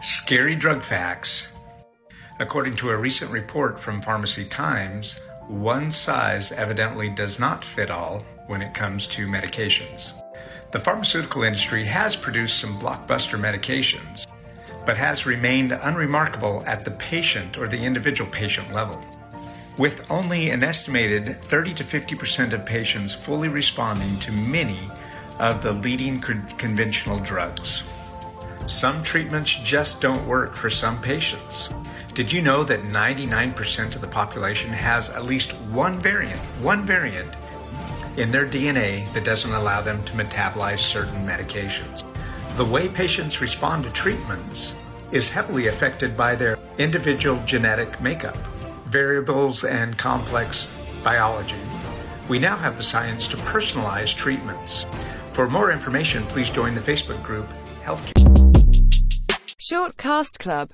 Scary drug facts. According to a recent report from Pharmacy Times, one size evidently does not fit all when it comes to medications. The pharmaceutical industry has produced some blockbuster medications, but has remained unremarkable at the patient or the individual patient level. With only an estimated 30 to 50% of patients fully responding to many of the leading conventional drugs. Some treatments just don't work for some patients. Did you know that 99% of the population has at least one variant, one variant in their DNA that doesn't allow them to metabolize certain medications? The way patients respond to treatments is heavily affected by their individual genetic makeup, variables, and complex biology. We now have the science to personalize treatments. For more information, please join the Facebook group Healthcare. Shortcast Club